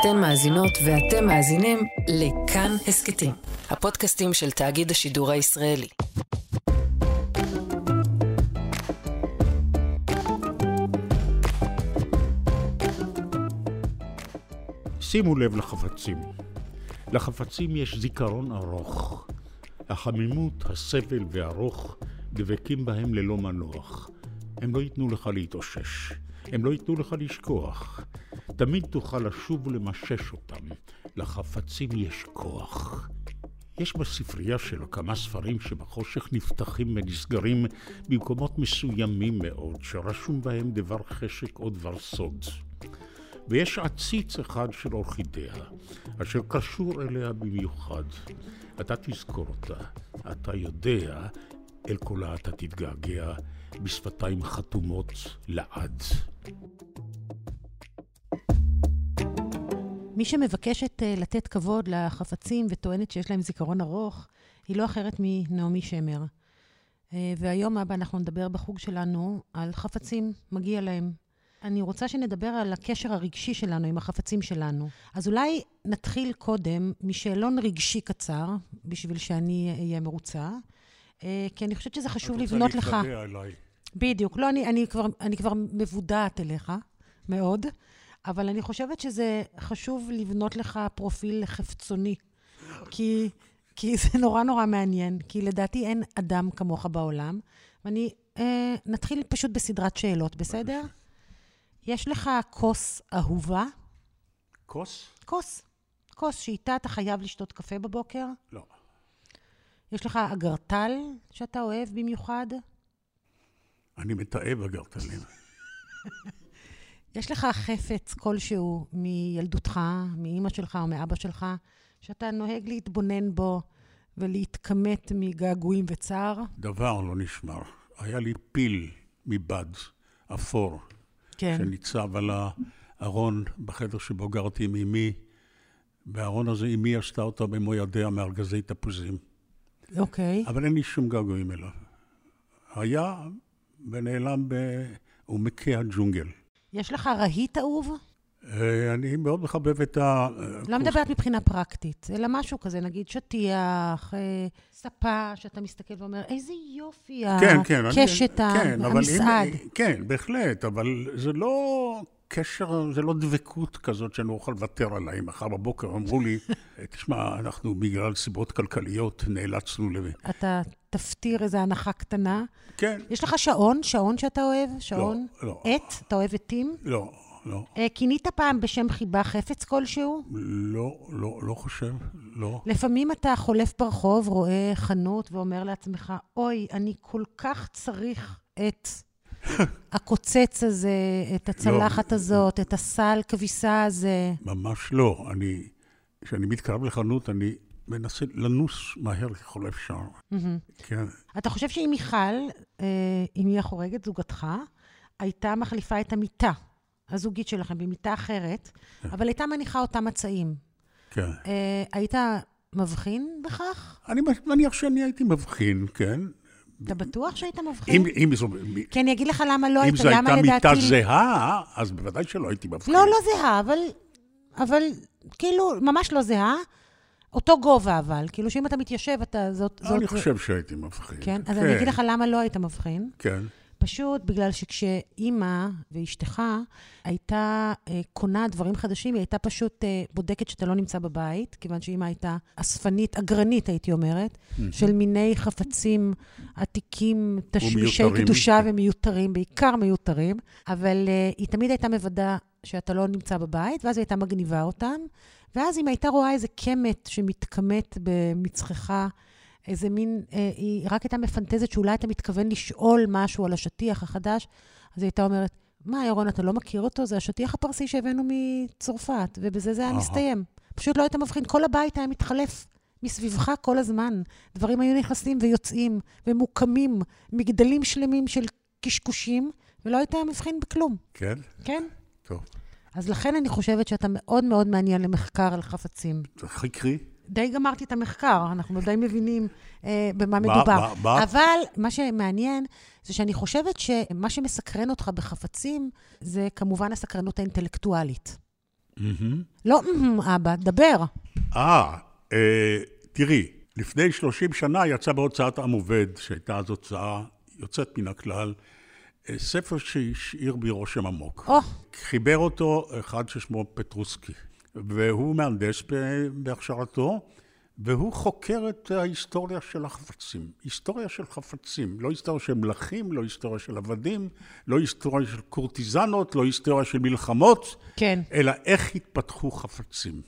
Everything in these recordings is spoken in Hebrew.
אתן מאזינות ואתם מאזינים לכאן הסכתים, הפודקאסטים של תאגיד השידור הישראלי. שימו לב לחפצים. לחפצים יש זיכרון ארוך. החמימות, הסבל והארוך דבקים בהם ללא מנוח. הם לא ייתנו לך להתאושש. הם לא ייתנו לך לשכוח. תמיד תוכל לשוב ולמשש אותם. לחפצים יש כוח. יש בספרייה שלו כמה ספרים שבחושך נפתחים ונסגרים במקומות מסוימים מאוד, שרשום בהם דבר חשק או דבר סוד. ויש עציץ אחד של אורחידאה, אשר קשור אליה במיוחד. אתה תזכור אותה, אתה יודע, אל קולה אתה תתגעגע, בשפתיים חתומות לעד. מי שמבקשת uh, לתת כבוד לחפצים וטוענת שיש להם זיכרון ארוך, היא לא אחרת מנעמי שמר. Uh, והיום, אבא, אנחנו נדבר בחוג שלנו על חפצים, מגיע להם. אני רוצה שנדבר על הקשר הרגשי שלנו עם החפצים שלנו. אז אולי נתחיל קודם משאלון רגשי קצר, בשביל שאני אהיה מרוצה, כי אני חושבת שזה חשוב לבנות לך... את רוצה להתוודע אליי. בדיוק. לא, אני, אני, כבר, אני כבר מבודעת אליך, מאוד. אבל אני חושבת שזה חשוב לבנות לך פרופיל חפצוני, כי, כי זה נורא נורא מעניין, כי לדעתי אין אדם כמוך בעולם. ואני, אה, נתחיל פשוט בסדרת שאלות, בסדר? יש לך כוס אהובה? כוס? כוס. כוס שאיתה אתה חייב לשתות קפה בבוקר? לא. יש לך אגרטל שאתה אוהב במיוחד? אני מתעב אגרטלים. יש לך חפץ כלשהו מילדותך, מאימא שלך או מאבא שלך, שאתה נוהג להתבונן בו ולהתכמת מגעגועים וצער? דבר לא נשמר. היה לי פיל מבד, אפור, כן. שניצב על הארון בחדר שבו גרתי עם אמי. והארון הזה, אמי עשתה אותו במו ידיה מארגזי תפוזים. אוקיי. אבל אין לי שום געגועים אליו. היה ונעלם בעומקי הג'ונגל. יש לך רהיט אהוב? אה, אני מאוד מחבב את ה... לא מדברת מבחינה פרקטית, אלא משהו כזה, נגיד שטיח, אה, ספה, שאתה מסתכל ואומר, איזה יופי כן, כן, ה- כן, המשרד. אם- כן, בהחלט, אבל זה לא קשר, זה לא דבקות כזאת שאני לא אוכל לוותר עליי. מחר בבוקר אמרו לי, תשמע, אנחנו בגלל סיבות כלכליות נאלצנו ל... אתה תפתיר איזו הנחה קטנה. כן, יש לך שעון? שעון שאתה אוהב? שעון? לא. עט? אתה אוהב עטים? לא, לא, אה, כינית פעם בשם חיבה חפץ כלשהו? לא, לא, לא חושב, לא. לפעמים אתה חולף ברחוב, רואה חנות ואומר לעצמך, אוי, אני כל כך צריך את הקוצץ הזה, את הצלחת הזאת, את הסל כביסה הזה. ממש לא. אני, כשאני מתקרב לחנות, אני מנסה לנוס מהר ככל האפשר. כן. אתה חושב שאם מיכל, אה, אמי החורגת, זוגתך, הייתה מחליפה את המיטה הזוגית שלכם במיטה אחרת, אבל הייתה מניחה אותם מצעים, כן. אה, היית מבחין בכך? אני מניח שאני הייתי מבחין, כן. אתה בטוח שהיית מבחין? אם, אם, זו, כי אני אגיד לך למה לא אם היית, זו למה הייתה לדעתי... מיטה זהה, אז בוודאי שלא הייתי מבחין. לא, לא זהה, אבל, אבל כאילו, ממש לא זהה. אותו גובה אבל, כאילו שאם אתה מתיישב, אתה זאת... זאת אני חושב שהייתי מבחין. כן? אז אני אגיד לך למה לא היית מבחין. כן. פשוט בגלל שכשאימא ואשתך הייתה אה, קונה דברים חדשים, היא הייתה פשוט אה, בודקת שאתה לא נמצא בבית, כיוון שאימא הייתה אספנית, אגרנית, הייתי אומרת, של מיני חפצים עתיקים, תשמישי. קדושה ומיותרים, בעיקר מיותרים, אבל אה, היא תמיד הייתה מוודא שאתה לא נמצא בבית, ואז היא הייתה מגניבה אותם, ואז אם הייתה רואה איזה קמט שמתקמט במצחך, איזה מין, אה, היא רק הייתה מפנטזת שאולי אתה מתכוון לשאול משהו על השטיח החדש, אז היא הייתה אומרת, מה, ירון, אתה לא מכיר אותו? זה השטיח הפרסי שהבאנו מצרפת, ובזה זה היה. מסתיים. פשוט לא היית מבחין, כל הבית היה מתחלף מסביבך כל הזמן. דברים היו נכנסים ויוצאים, ומוקמים, מגדלים שלמים של קשקושים, ולא היית מבחין בכלום, כן? כן? טוב. אז לכן אני חושבת שאתה מאוד מאוד מעניין למחקר על חפצים. חקרי. די גמרתי את המחקר, אנחנו די מבינים אה, במה מה- מדובר. מה- מה? אבל מה שמעניין זה שאני חושבת שמה שמסקרן אותך בחפצים זה כמובן הסקרנות האינטלקטואלית. לא, "אמ, אבא, דבר. אה, אה, תראי, לפני 30 שנה יצא בהוצאת עם עובד, שהייתה אז הוצאה יוצאת מן הכלל, ספר שהשאיר בי רושם עמוק. או, חיבר אותו אחד ששמו פטרוסקי, והוא מהנדס בהכשרתו, והוא חוקר את ההיסטוריה של החפצים. היסטוריה של חפצים, לא היסטוריה של מלכים, לא היסטוריה של עבדים, לא היסטוריה של קורטיזנות, לא היסטוריה של מלחמות, כן. אלא איך התפתחו חפצים.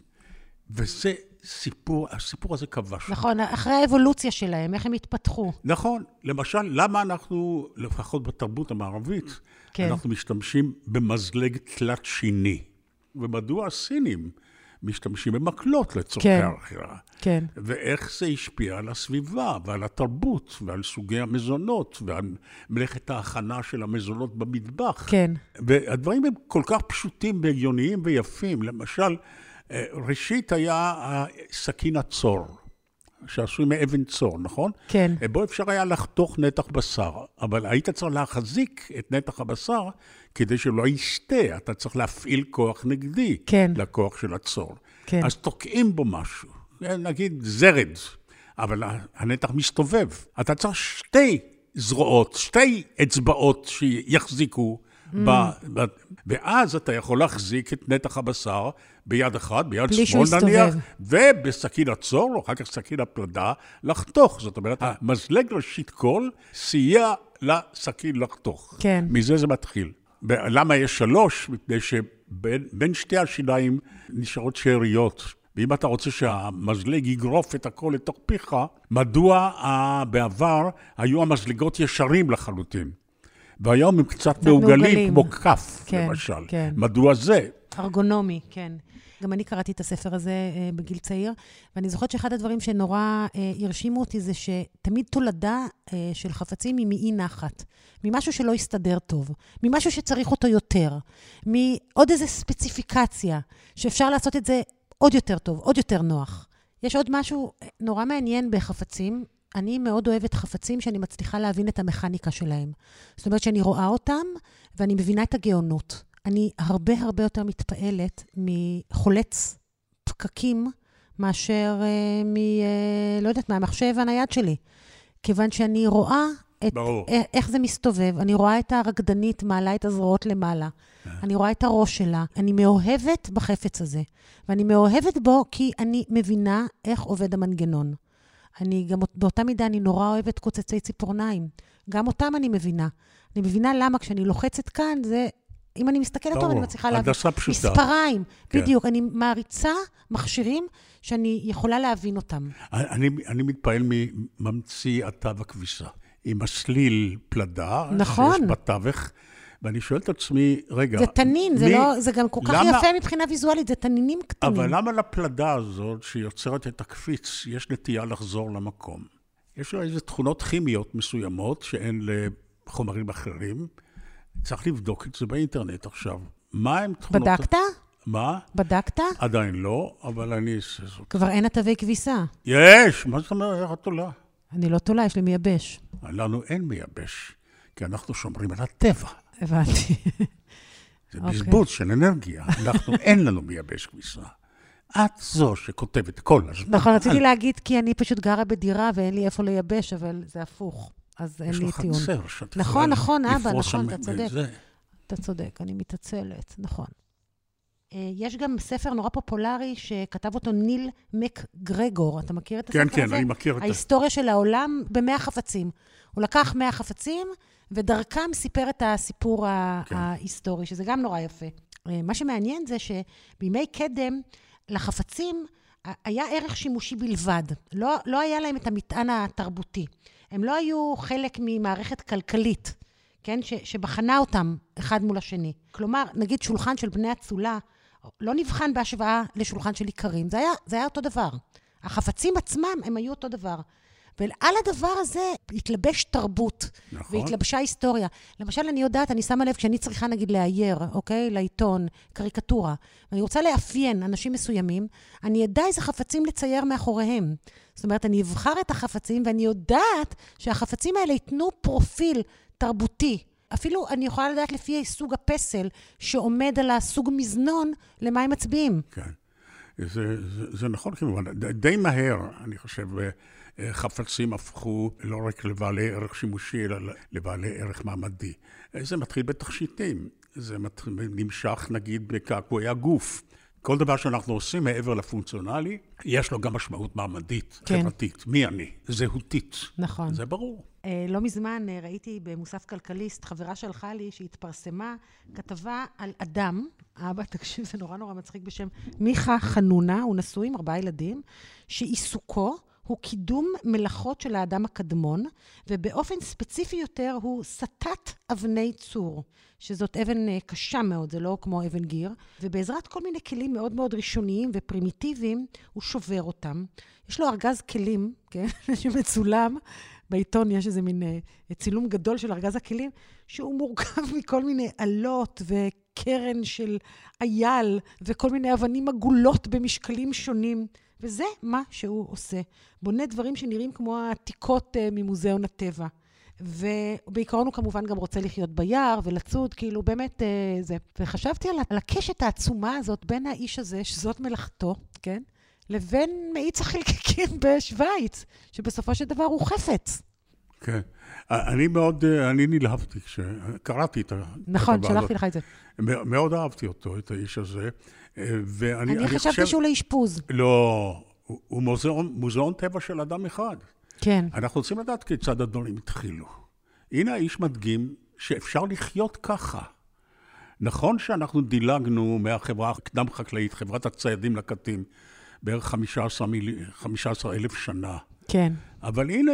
וזה סיפור, הסיפור הזה כבש. נכון, אחרי האבולוציה שלהם, איך הם התפתחו. נכון. למשל, למה אנחנו, לפחות בתרבות המערבית, כן. אנחנו משתמשים במזלג תלת שיני? ומדוע הסינים משתמשים במקלות לצורכי כן. האכילה? כן. ואיך זה השפיע על הסביבה ועל התרבות ועל סוגי המזונות ועל מלאכת ההכנה של המזונות במטבח. כן. והדברים הם כל כך פשוטים והגיוניים ויפים. למשל, ראשית היה סכין הצור, שעשוי מאבן צור, נכון? כן. אה, בו אפשר היה לחתוך נתח בשר, אבל היית צריך להחזיק את נתח הבשר כדי שלא יסטה, אתה צריך להפעיל כוח נגדי כן. לכוח של הצור. כן. אז תוקעים בו משהו, אה, נגיד זרד, אבל הנתח מסתובב. אתה צריך שתי זרועות, שתי אצבעות שיחזיקו. ב, ב, ואז אתה יכול להחזיק את נתח הבשר ביד אחת, ביד שמאל נניח. ובסכין הצור, או אחר כך סכין הפלדה, לחתוך. זאת אומרת, המזלג ראשית כל סייע לסכין לחתוך. כן. מזה זה מתחיל. ולמה יש שלוש? מפני שבין בין שתי השיניים נשארות שאריות. ואם אתה רוצה שהמזלג יגרוף את הכל לתוך פיך, מדוע אה, בעבר היו המזלגות ישרים לחלוטין? והיום הם קצת מעוגלים. כמו כף, כן, למשל. כן. מדוע זה? ארגונומי, כן. גם אני קראתי את הספר הזה אה, בגיל צעיר, ואני זוכרת שאחד הדברים שנורא אה, הרשימו אותי זה שתמיד תולדה אה, של חפצים היא מאי נחת, ממשהו שלא הסתדר טוב, ממשהו שצריך אותו יותר, מעוד איזו ספציפיקציה, שאפשר לעשות את זה עוד יותר טוב, עוד יותר נוח. יש עוד משהו אה, נורא מעניין בחפצים. אני מאוד אוהבת חפצים שאני מצליחה להבין את המכניקה שלהם. זאת אומרת שאני רואה אותם ואני מבינה את הגאונות. אני הרבה הרבה יותר מתפעלת מחולץ פקקים מאשר אה, מ... אה, לא יודעת, מהמחשב הנייד שלי. כיוון שאני רואה את, ברור. איך זה מסתובב, אני רואה את הרקדנית מעלה את הזרועות למעלה, אני רואה את הראש שלה, אני מאוהבת בחפץ הזה, ואני מאוהבת בו כי אני מבינה איך עובד המנגנון. אני גם באותה מידה, אני נורא אוהבת קוצצי ציפורניים. גם אותם אני מבינה. אני מבינה למה כשאני לוחצת כאן, זה... אם אני מסתכלת טוב. אני מצליחה להבין. הנדסה פשוטה. מספריים, כן. בדיוק. אני מעריצה מכשירים שאני יכולה להבין אותם. אני, אני מתפעל מממציא התו הכביסה, עם הסליל פלדה, נכון. שיש בתווך, ואני שואל את עצמי, רגע, זה תנין, זה, מי- לא, זה גם כל כך למה- יפה מבחינה ויזואלית, זה תנינים קטנים. אבל למה לפלדה הזאת, שיוצרת את הקפיץ, יש נטייה לחזור למקום? יש לה איזה תכונות כימיות מסוימות שאין לחומרים אחרים. צריך לבדוק את זה באינטרנט עכשיו. מה הם תכונות... בדקת? מה? בדקת? עדיין לא, אבל אני אעשה זאת. כבר אין התווי כביסה. יש! מה זאת אומרת? איך את עולה? אני לא תולה, יש לי מייבש. לנו אין מייבש, כי אנחנו שומרים על הטבע. הבנתי. זה אוקיי. בזבוז של אנרגיה. אנחנו, אין לנו מייבש כביסה. את זו שכותבת כל הזמן. נכון, רציתי להגיד כי אני פשוט גרה בדירה ואין לי איפה לייבש, אבל זה הפוך. אז אין יש לי לך טיעון. חצר שאת נכון, נכון, אבא, נכון, אתה צודק. אתה צודק, אני מתעצלת, נכון. אה, יש גם ספר נורא פופולרי שכתב אותו ניל מקגרגור. אתה מכיר את הספר כן, הזה? כן, אני מכיר את זה. ההיסטוריה של העולם במאה חפצים. הוא לקח מאה חפצים, ודרכם סיפר את הסיפור כן. ההיסטורי, שזה גם נורא יפה. אה, מה שמעניין זה שבימי קדם, לחפצים היה ערך שימושי בלבד. לא, לא היה להם את המטען התרבותי. הם לא היו חלק ממערכת כלכלית, כן? ש, שבחנה אותם אחד מול השני. כלומר, נגיד שולחן של בני אצולה לא נבחן בהשוואה לשולחן של איכרים. זה היה, זה היה אותו דבר. החפצים עצמם, הם היו אותו דבר. ועל הדבר הזה התלבש תרבות, נכון. והתלבשה היסטוריה. למשל, אני יודעת, אני שמה לב, כשאני צריכה נגיד לאייר, אוקיי? לעיתון, קריקטורה, ואני רוצה לאפיין אנשים מסוימים, אני אדע איזה חפצים לצייר מאחוריהם. זאת אומרת, אני אבחר את החפצים, ואני יודעת שהחפצים האלה ייתנו פרופיל תרבותי אפילו אני יכולה לדעת לפי סוג הפסל שעומד על הסוג מזנון, למה הם מצביעים. כן. זה, זה, זה נכון כמובן, די מהר, אני חושב, אה, חפצים הפכו לא רק לבעלי ערך שימושי, אלא לבעלי ערך מעמדי. זה מתחיל בתכשיטים, זה מתחיל, נמשך נגיד בקעקועי הגוף. כל דבר שאנחנו עושים מעבר לפונקציונלי, יש לו גם משמעות מעמדית, כן. חברתית. מי אני? זהותית. נכון. זה ברור. אה, לא מזמן אה, ראיתי במוסף כלכליסט, חברה שלחה לי, שהתפרסמה כתבה על אדם, אבא, תקשיב, זה נורא נורא מצחיק, בשם מיכה חנונה, הוא נשוי עם ארבעה ילדים, שעיסוקו הוא קידום מלאכות של האדם הקדמון, ובאופן ספציפי יותר הוא סטת אבני צור, שזאת אבן אה, קשה מאוד, זה לא כמו אבן גיר, ובעזרת כל מיני כלים מאוד מאוד ראשוניים ופרימיטיביים, הוא שובר אותם. יש לו ארגז כלים, כן, שמצולם, בעיתון יש איזה מין אה, צילום גדול של ארגז הכלים, שהוא מורכב מכל מיני עלות וקרן של אייל, וכל מיני אבנים עגולות במשקלים שונים. וזה מה שהוא עושה. בונה דברים שנראים כמו העתיקות uh, ממוזיאון הטבע. ובעיקרון הוא כמובן גם רוצה לחיות ביער ולצוד, כאילו באמת uh, זה. וחשבתי על, על הקשת העצומה הזאת בין האיש הזה, שזאת מלאכתו, כן? לבין מאיץ החלקיקים בשוויץ, שבסופו של דבר הוא חפץ. כן. אני מאוד, אה, אני נלהבתי כשקראתי את הכתבה נכון, שלחתי לך את זה. מאוד אהבתי אותו, את האיש הזה. ואני אני חשבתי חושב... שהוא לאשפוז. לא, הוא, מוזיאון, מוזיאון טבע של אדם אחד. כן. אנחנו רוצים לדעת כיצד הדברים התחילו. הנה האיש מדגים שאפשר לחיות ככה. נכון שאנחנו דילגנו מהחברה הקדם חקלאית, חברת הציידים לקטים, בערך 15, מיל... 15 אלף שנה. כן. אבל הנה,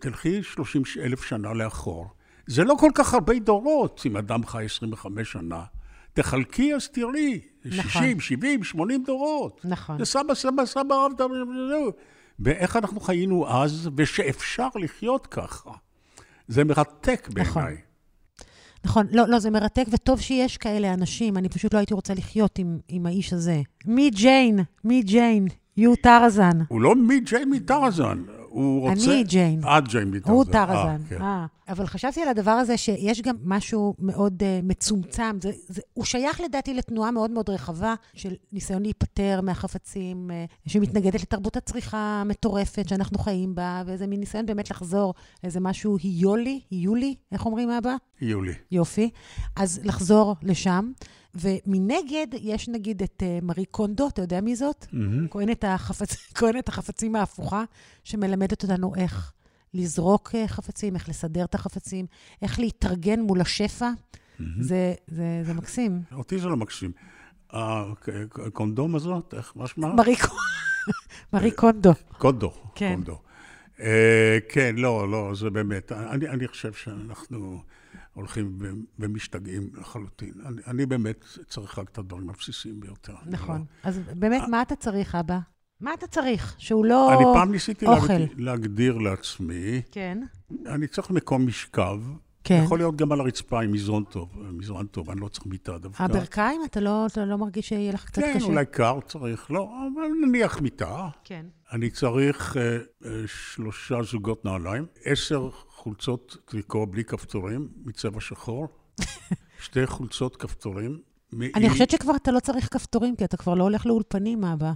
תלכי 30 אלף שנה לאחור. זה לא כל כך הרבה דורות אם אדם חי 25 שנה. תחלקי אז תראי, נכון. 60, 70, 80 דורות. נכון. זה סבא, סבא, סבא, רב. ואיך אנחנו חיינו אז, ושאפשר לחיות ככה. זה מרתק בעיניי. נכון. נכון, לא, לא, זה מרתק, וטוב שיש כאלה אנשים. אני פשוט לא הייתי רוצה לחיות עם, עם האיש הזה. מי ג'יין, מי ג'יין, יו טרזן. הוא לא מי ג'יין מטרזן. הוא רוצה... אני ג'יין. את ג'יין ביטון. הוא טרזן. אה, כן. אה, אבל חשבתי על הדבר הזה שיש גם משהו מאוד uh, מצומצם. זה, זה, הוא שייך לדעתי לתנועה מאוד מאוד רחבה של ניסיון להיפטר מהחפצים, uh, שמתנגדת לתרבות הצריכה המטורפת שאנחנו חיים בה, ואיזה מין ניסיון באמת לחזור לאיזה משהו היולי, היולי, איך אומרים אבא? היולי. יופי. אז לחזור לשם. ומנגד, יש נגיד את uh, מארי קונדו, אתה יודע מי זאת? Mm-hmm. כהנת, החפצ... החפצים ההפוכה, שמלמדת אותנו איך לזרוק uh, חפצים, איך לסדר את החפצים, איך להתארגן מול השפע. Mm-hmm. זה, זה, זה מקסים. אותי זה לא מקסים. הקונדום הזאת, איך, מה שמה? מארי קונדו. קונדו. כן. קונדו. Uh, כן, לא, לא, זה באמת, אני, אני חושב שאנחנו... הולכים ומשתגעים לחלוטין. אני, אני באמת צריך רק את הדברים הבסיסיים ביותר. נכון. לא... אז באמת, מה אתה צריך, אבא? מה אתה צריך? שהוא לא אוכל. אני פעם ניסיתי אוכל. להגדיר, להגדיר לעצמי. כן. אני צריך מקום משכב. כן. יכול להיות גם על הרצפה עם מזרון טוב, מזרון טוב, אני לא צריך מיטה דווקא. הברכיים? אתה לא, אתה לא מרגיש שיהיה לך קצת כן, קשה? כן, אולי קר צריך, לא, אבל נניח מיטה. כן. אני צריך אה, אה, שלושה זוגות נעליים, עשר חולצות טריקו בלי כפתורים, מצבע שחור, שתי חולצות כפתורים. אני חושבת שכבר אתה לא צריך כפתורים, כי אתה כבר לא הולך לאולפנים, אבא.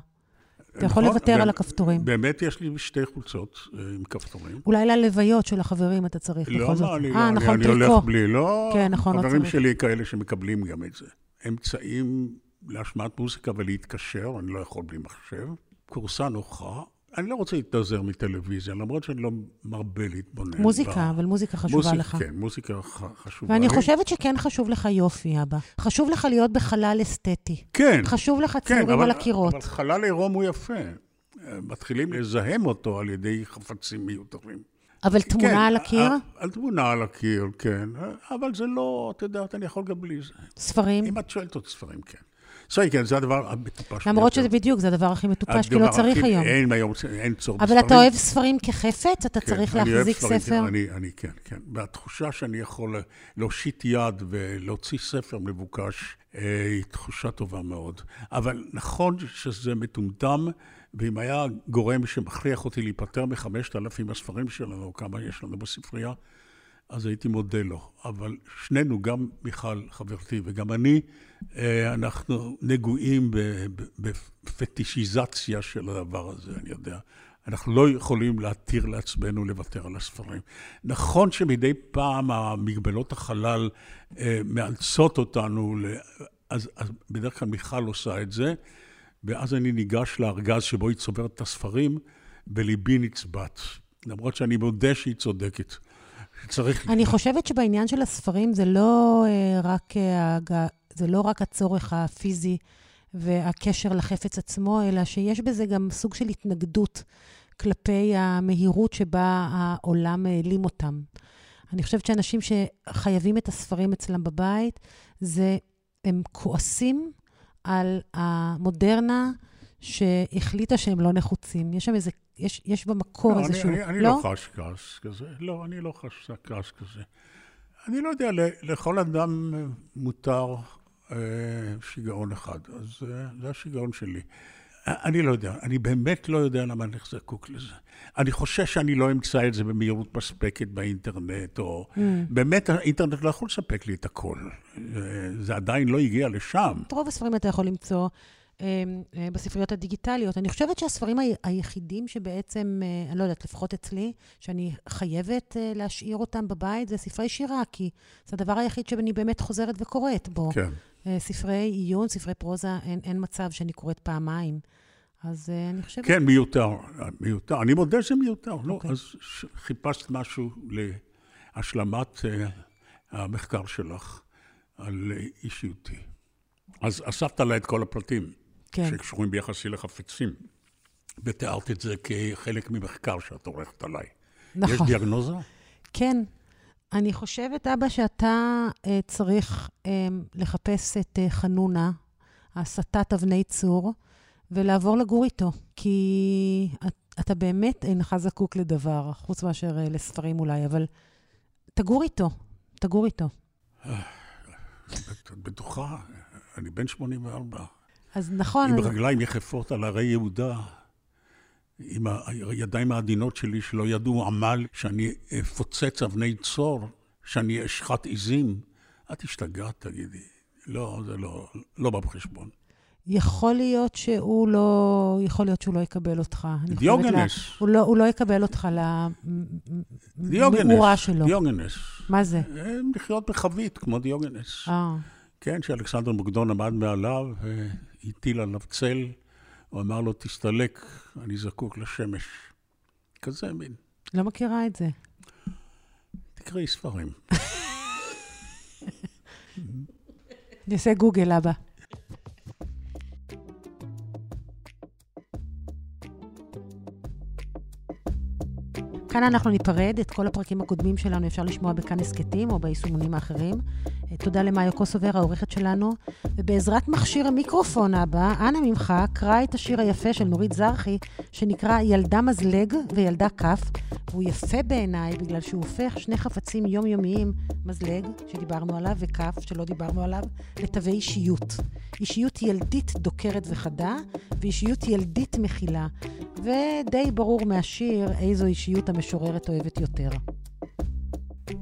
אתה יכול נכון, לוותר על הכפתורים. באמת יש לי שתי חולצות אה, עם כפתורים. אולי ללוויות של החברים אתה צריך לא, בכל זאת. לא, אני, אה, נכון, אני הולך בלי, לא. כן, נכון, לא צריך. חברים שלי כאלה שמקבלים גם את זה. אמצעים להשמעת מוזיקה ולהתקשר, אני לא יכול בלי מחשב. קורסה נוחה, אני לא רוצה להתנזר מטלוויזיה, למרות שאני לא מרבה להתבונן. מוזיקה, בה. אבל מוזיקה חשובה מוזיק, לך. כן, מוזיקה חשובה ואני לי. חושבת שכן חשוב לך יופי, אבא. חשוב לך להיות בחלל אסתטי. כן. חשוב לך ציורים כן, אבל, על הקירות. אבל חלל עירום הוא יפה. מתחילים לזהם אותו על ידי חפצים מיותרים. אבל תמונה כן, על הקיר? על, על תמונה על הקיר, כן. אבל זה לא, את יודעת, אני יכול גם בלי זה. ספרים? אם את שואלת אותי ספרים, כן. סורי, כן, זה הדבר המטופש. למרות שזה בדיוק, זה הדבר הכי מטופש, כי לא צריך הכי, היום. אין היום, אין צורך בספרים. אבל אתה אוהב ספרים כחפץ? אתה כן, צריך להחזיק ספר? אני, אני, כן, כן. והתחושה שאני יכול להושיט יד ולהוציא ספר מבוקש, אה, היא תחושה טובה מאוד. אבל נכון שזה מטומטם, ואם היה גורם שמכריח אותי להיפטר מחמשת אלפים הספרים שלנו, כמה יש לנו בספרייה, אז הייתי מודה לו. אבל שנינו, גם מיכל חברתי וגם אני, אה, אנחנו נגועים בפטישיזציה של הדבר הזה, אני יודע. אנחנו לא יכולים להתיר לעצמנו לוותר על הספרים. נכון שמדי פעם המגבלות החלל אה, מאלצות אותנו, אז, אז בדרך כלל מיכל עושה את זה, ואז אני ניגש לארגז שבו היא צוברת את הספרים, וליבי נצבט. למרות שאני מודה שהיא צודקת. צריך... אני חושבת שבעניין של הספרים זה לא, uh, רק, uh, זה לא רק הצורך הפיזי והקשר לחפץ עצמו, אלא שיש בזה גם סוג של התנגדות כלפי המהירות שבה העולם העלים אותם. אני חושבת שאנשים שחייבים את הספרים אצלם בבית, זה, הם כועסים על המודרנה שהחליטה שהם לא נחוצים. יש שם איזה, יש, יש במקור לא, איזשהו... אני, אני, לא? אני לא חש כעס כזה. לא, אני לא חש כעס כזה. אני לא יודע, לכל אדם מותר אה, שיגעון אחד, אז אה, זה השיגעון שלי. אני לא יודע, אני באמת לא יודע למה אני זקוק לזה. אני חושש שאני לא אמצא את זה במהירות מספקת באינטרנט, או... Mm. באמת, האינטרנט לא יכול לספק לי את הכל. זה עדיין לא הגיע לשם. את רוב הספרים אתה יכול למצוא אה, אה, בספריות הדיגיטליות. אני חושבת שהספרים היחידים שבעצם, אה, אני לא יודעת, לפחות אצלי, שאני חייבת להשאיר אותם בבית, זה ספרי שירה, כי זה הדבר היחיד שאני באמת חוזרת וקוראת בו. כן. ספרי עיון, ספרי פרוזה, אין, אין מצב שאני קוראת פעמיים. אז אני חושבת... כן, מיותר, מיותר. אני מודה שזה מיותר. Okay. לא, אוקיי. אז חיפשת משהו להשלמת uh, המחקר שלך על אישיותי. אז אספת לה את כל הפרטים. כן. שקשורים ביחסי לחפצים. ותיארת את זה כחלק ממחקר שאת עורכת עליי. נכון. יש דיאגנוזה? כן. אני חושבת, אבא, שאתה אה, צריך אה, לחפש את אה, חנונה, הסטת אבני צור, ולעבור לגור איתו. כי את, אתה באמת אינך זקוק לדבר, חוץ מאשר אה, לספרים אולי, אבל תגור איתו, תגור איתו. את בטוחה? אני בן 84. אז נכון. עם אז... רגליים יחפות על הרי יהודה, עם הידיים העדינות שלי שלא ידעו עמל שאני אפוצץ אבני צור, שאני אשחט עיזים. את השתגעת, תגידי. לא, זה לא, לא בא בחשבון. יכול להיות שהוא לא, יכול להיות שהוא לא יקבל אותך. דיוגנס. לה, הוא, לא, הוא לא יקבל אותך למאורה שלו. דיוגנס. מה זה? לחיות בחבית, כמו דיוגנס. אה. כן, שאלכסנדר מוקדון עמד מעליו, הטיל עליו צל, הוא אמר לו, תסתלק, אני זקוק לשמש. כזה מין. לא מכירה את זה. תקראי ספרים. אני אעשה גוגל, אבא. כאן אנחנו ניפרד, את כל הפרקים הקודמים שלנו אפשר לשמוע בכאן הסכתים או ביישומונים האחרים. תודה למאיה קוסובר, העורכת שלנו. ובעזרת מכשיר המיקרופון הבא, אנא ממך, קרא את השיר היפה של נורית זרחי, שנקרא ילדה מזלג וילדה כף. והוא יפה בעיניי בגלל שהוא הופך שני חפצים יומיומיים, מזלג, שדיברנו עליו, וכף, שלא דיברנו עליו, לתווי אישיות. אישיות ילדית דוקרת וחדה, ואישיות ילדית מכילה. ודי ברור מהשיר איזו אישיות המשוררת אוהבת יותר.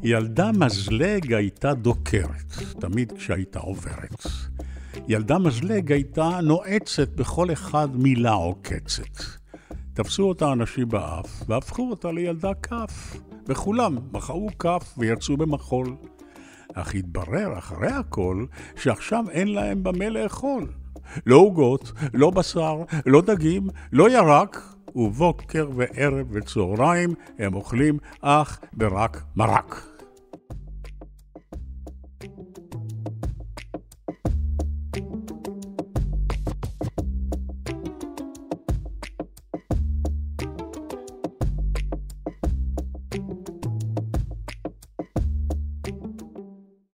ילדה מזלג הייתה דוקרת, תמיד כשהייתה עוברת. ילדה מזלג הייתה נועצת בכל אחד מילה עוקצת. תפסו אותה אנשים באף, והפכו אותה לילדה כף. וכולם מחאו כף ויצאו במחול. אך התברר אחרי הכל, שעכשיו אין להם במה לאכול. לא עוגות, לא בשר, לא דגים, לא ירק, ובוקר וערב וצהריים הם אוכלים אך ורק מרק.